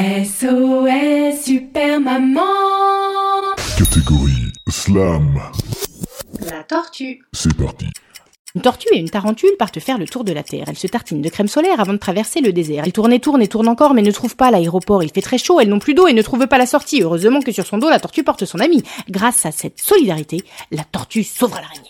SOS Super Maman Catégorie Slam. La tortue C'est parti. Une tortue et une tarentule partent faire le tour de la Terre. Elle se tartine de crème solaire avant de traverser le désert. Elle tourne et tourne et tourne encore, mais ne trouve pas l'aéroport. Il fait très chaud, elles n'ont plus d'eau et ne trouvent pas la sortie. Heureusement que sur son dos, la tortue porte son ami. Grâce à cette solidarité, la tortue sauvera l'araignée.